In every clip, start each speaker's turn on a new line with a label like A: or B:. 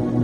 A: With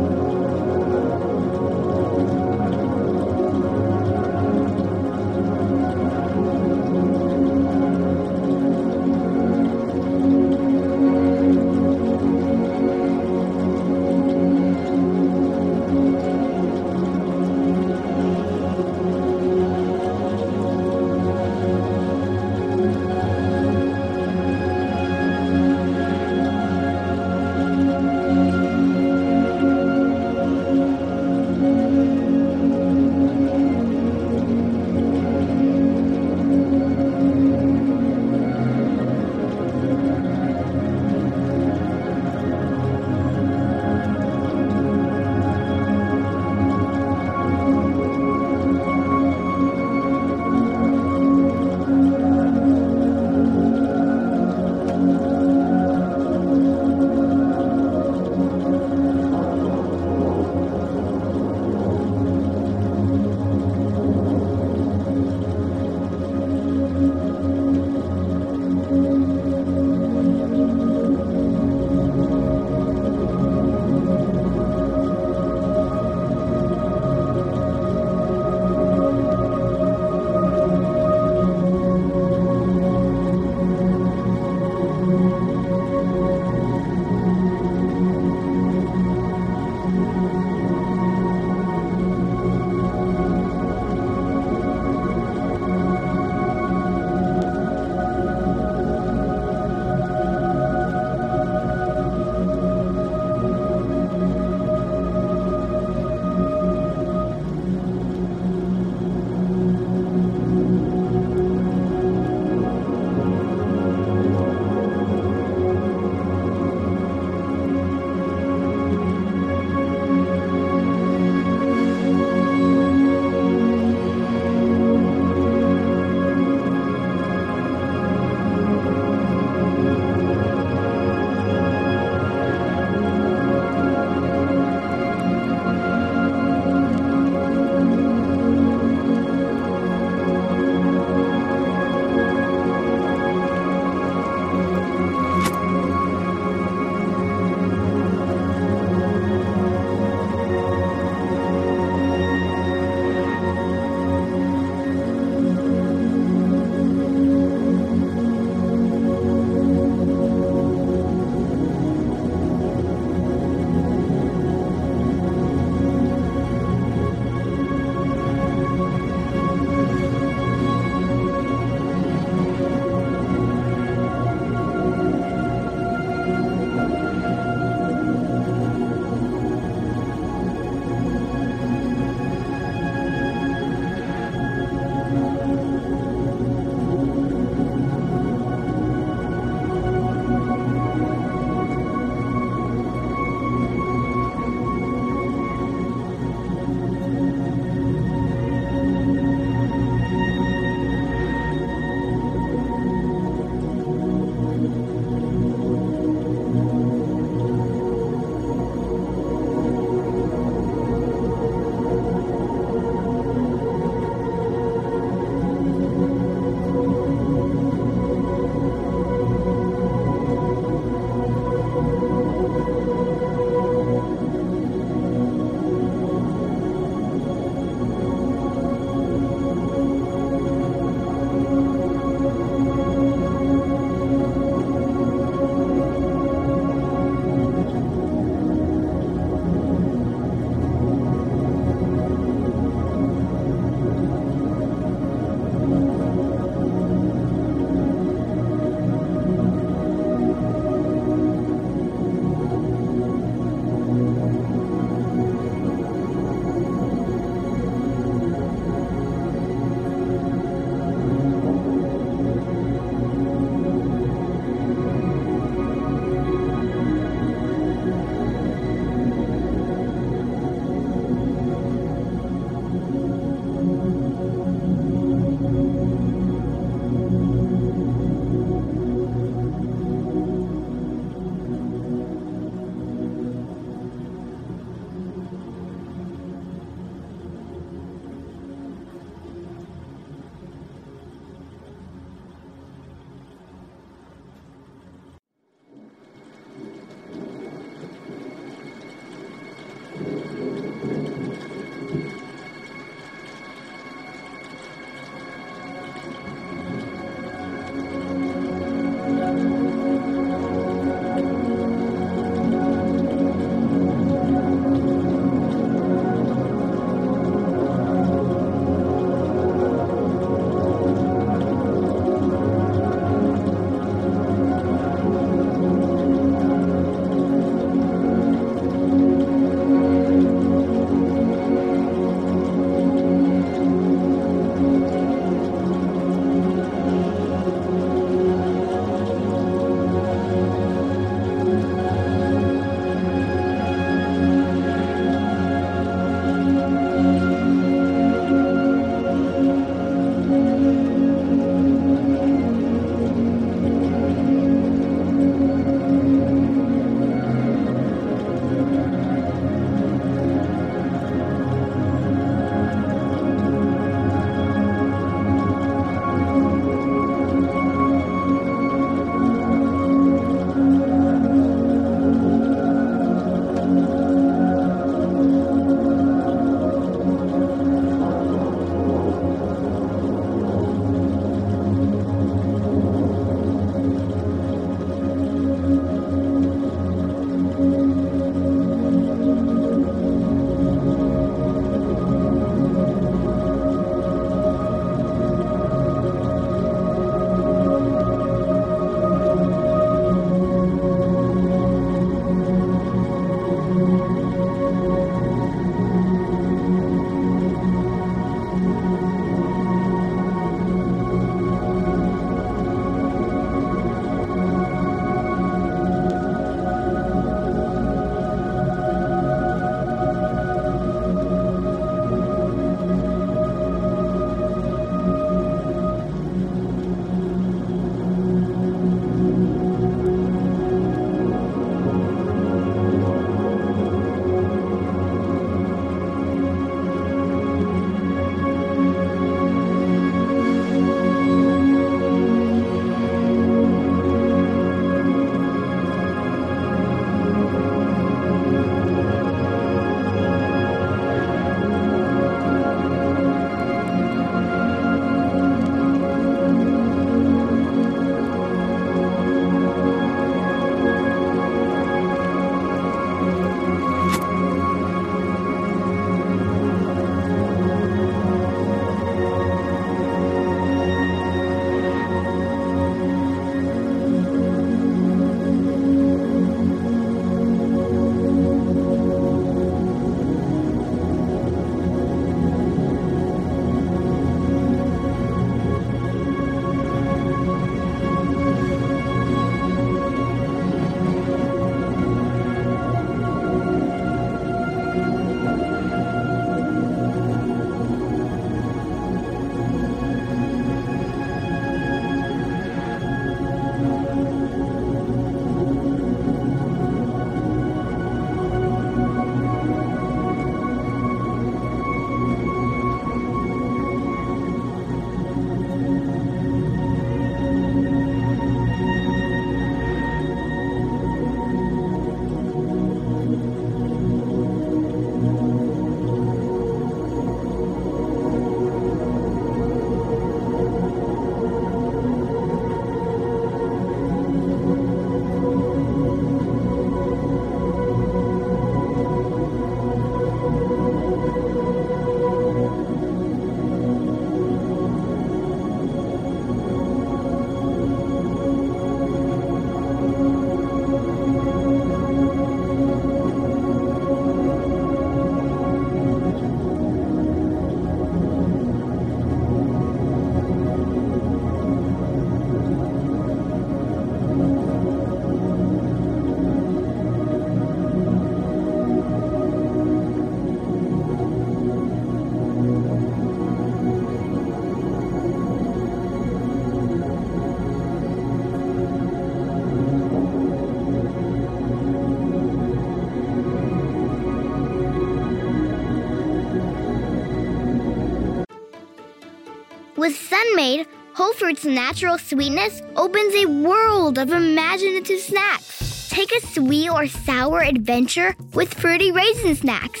A: Whole Fruit's natural sweetness opens a world of imaginative snacks. Take a sweet or sour adventure with fruity raisin snacks.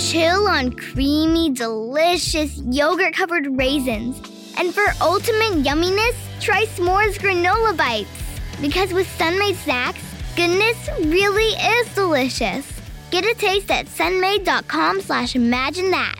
A: Chill on creamy, delicious yogurt covered raisins. And for ultimate yumminess, try s'mores granola bites. Because with Sun-Maid snacks, goodness really is delicious. Get a taste at sunmaid.com slash imagine that.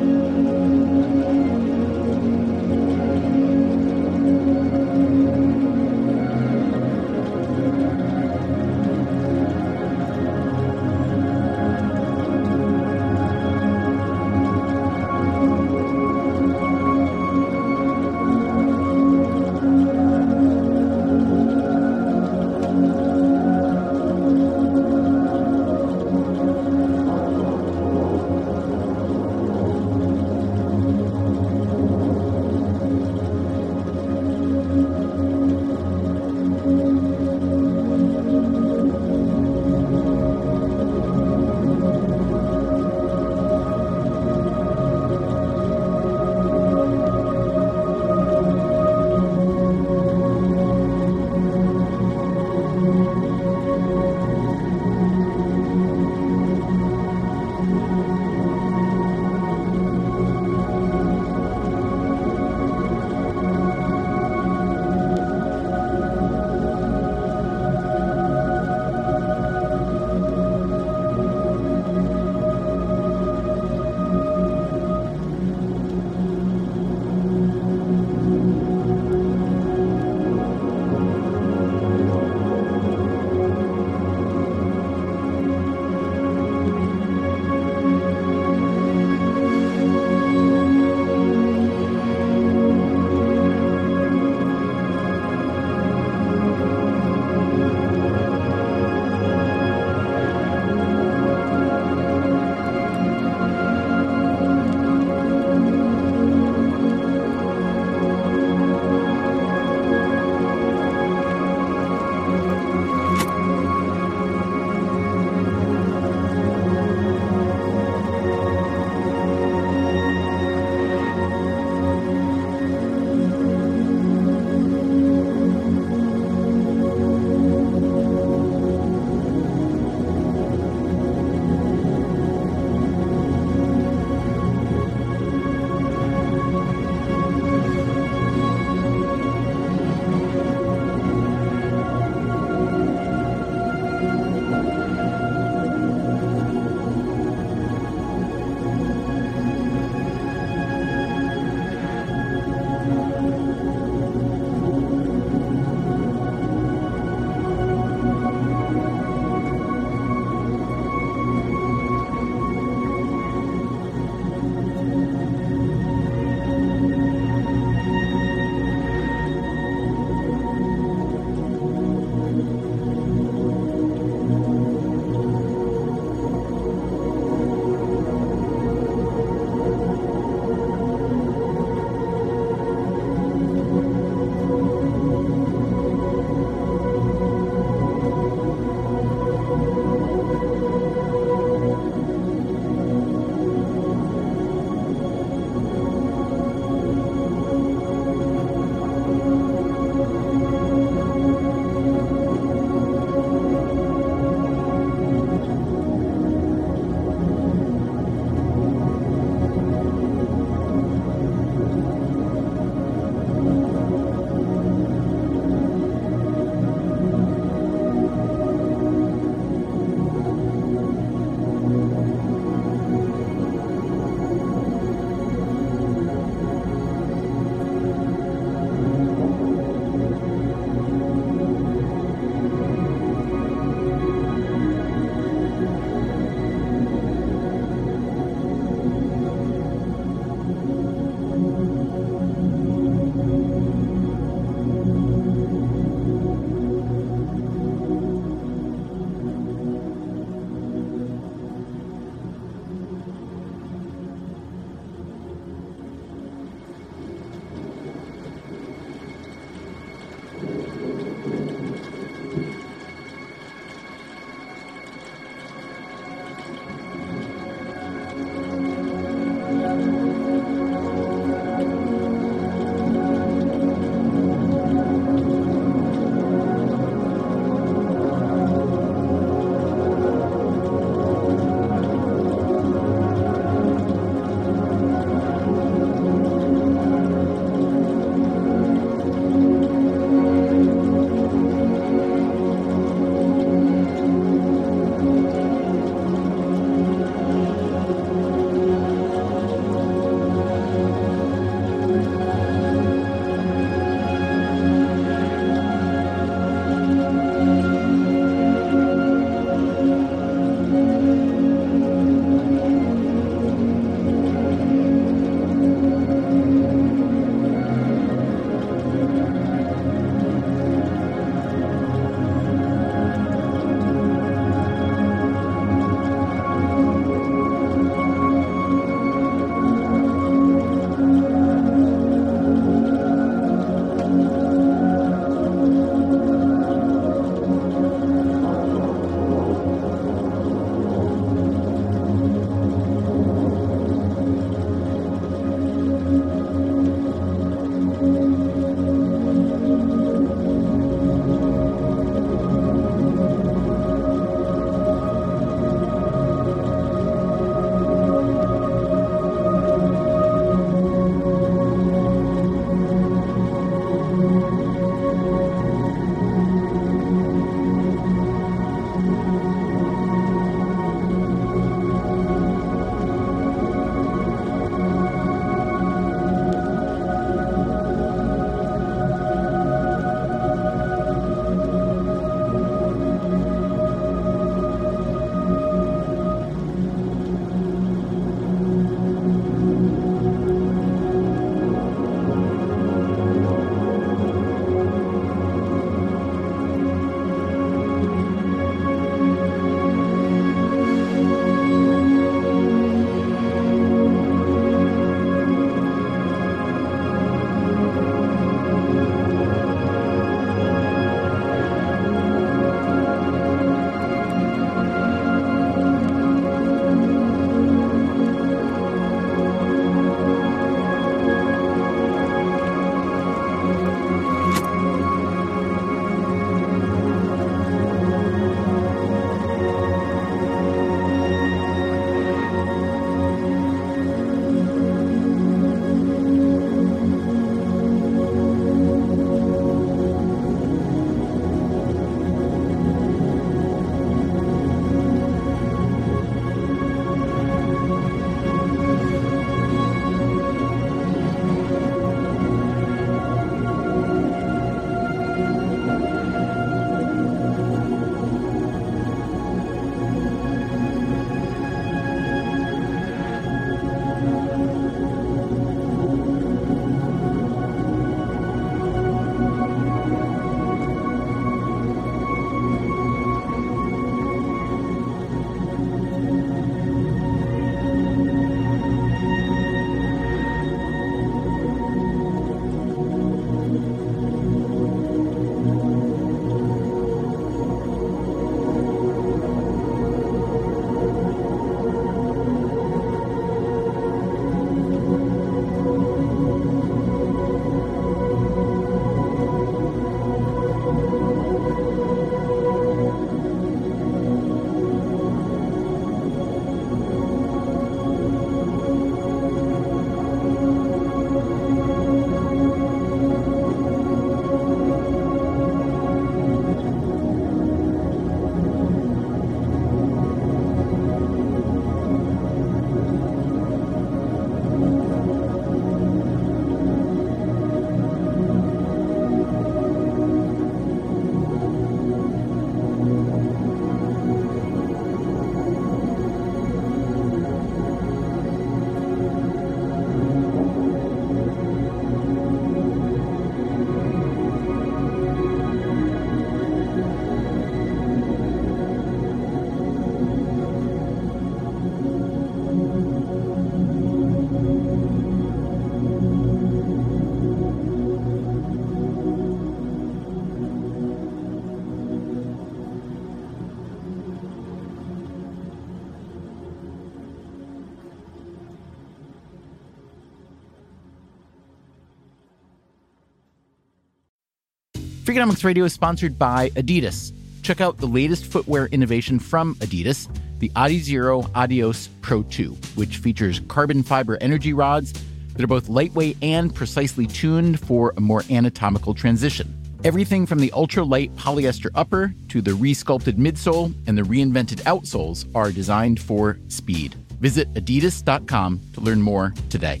B: Freakonomics Radio is sponsored by Adidas. Check out the latest footwear innovation from Adidas, the Adizero Adios Pro 2, which features carbon fiber energy rods that are both lightweight and precisely tuned for a more anatomical transition. Everything from the ultra-light polyester upper to the resculpted midsole and the reinvented outsoles are designed for speed. Visit adidas.com to learn more today.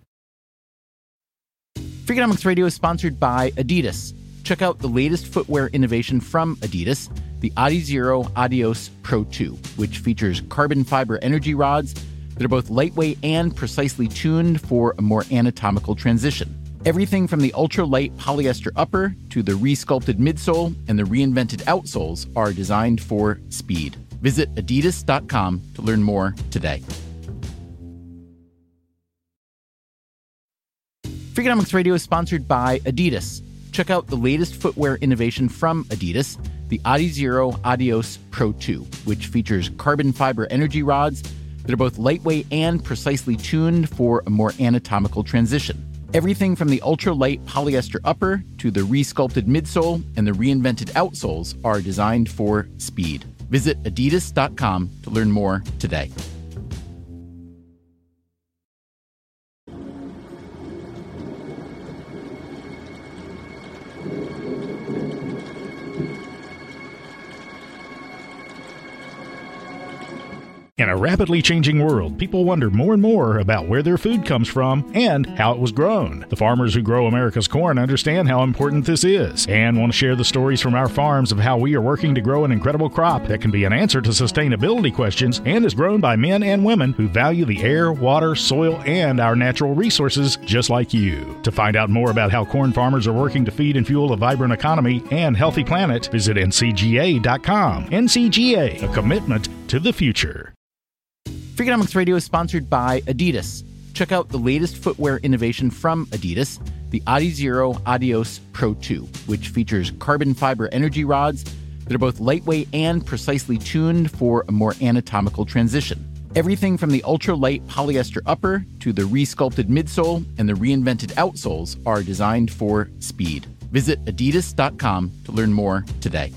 B: Freakonomics Radio is sponsored by Adidas. Check out the latest footwear innovation from Adidas, the Adizero Adios Pro 2, which features carbon fiber energy rods that are both lightweight and precisely tuned for a more anatomical transition. Everything from the ultra-light polyester upper to the resculpted midsole and the reinvented outsoles are designed for speed. Visit adidas.com to learn more today. Freakonomics Radio is sponsored by Adidas. Check out the latest footwear innovation from Adidas, the Adizero Adios Pro 2, which features carbon fiber energy rods that are both lightweight and precisely tuned for a more anatomical transition. Everything from the ultra light polyester upper to the resculpted midsole and the reinvented outsoles are designed for speed. Visit adidas.com to learn more today.
C: In a rapidly changing world, people wonder more and more about where their food comes from and how it was grown. The farmers who grow America's corn understand how important this is and want to share the stories from our farms of how we are working to grow an incredible crop that can be an answer to sustainability questions and is grown by men and women who value the air, water, soil, and our natural resources just like you. To find out more about how corn farmers are working to feed and fuel a vibrant economy and healthy planet, visit ncga.com. NCGA, a commitment to the future.
B: Freakonomics Radio is sponsored by Adidas. Check out the latest footwear innovation from Adidas, the Adizero Adios Pro 2, which features carbon fiber energy rods that are both lightweight and precisely tuned for a more anatomical transition. Everything from the ultra light polyester upper to the resculpted midsole and the reinvented outsoles are designed for speed. Visit adidas.com to learn more today.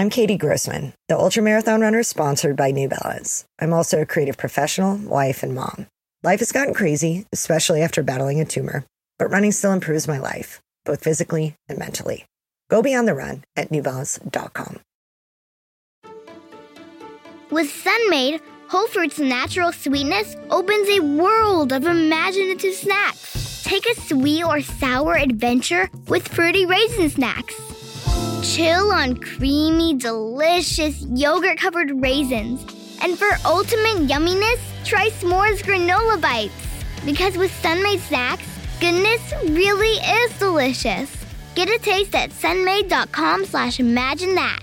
D: I'm Katie Grossman, the ultramarathon runner sponsored by New Balance. I'm also a creative professional, wife, and mom. Life has gotten crazy, especially after battling a tumor, but running still improves my life, both physically and mentally. Go beyond the run at newbalance.com.
A: With Sun-Maid, Whole Fruits natural sweetness opens a world of imaginative snacks. Take a sweet or sour adventure with fruity raisin snacks. Chill on creamy, delicious yogurt covered raisins. And for ultimate yumminess, try s'mores granola bites. Because with Sun-Maid snacks, goodness really is delicious. Get a taste at sunmaid.com slash imagine that.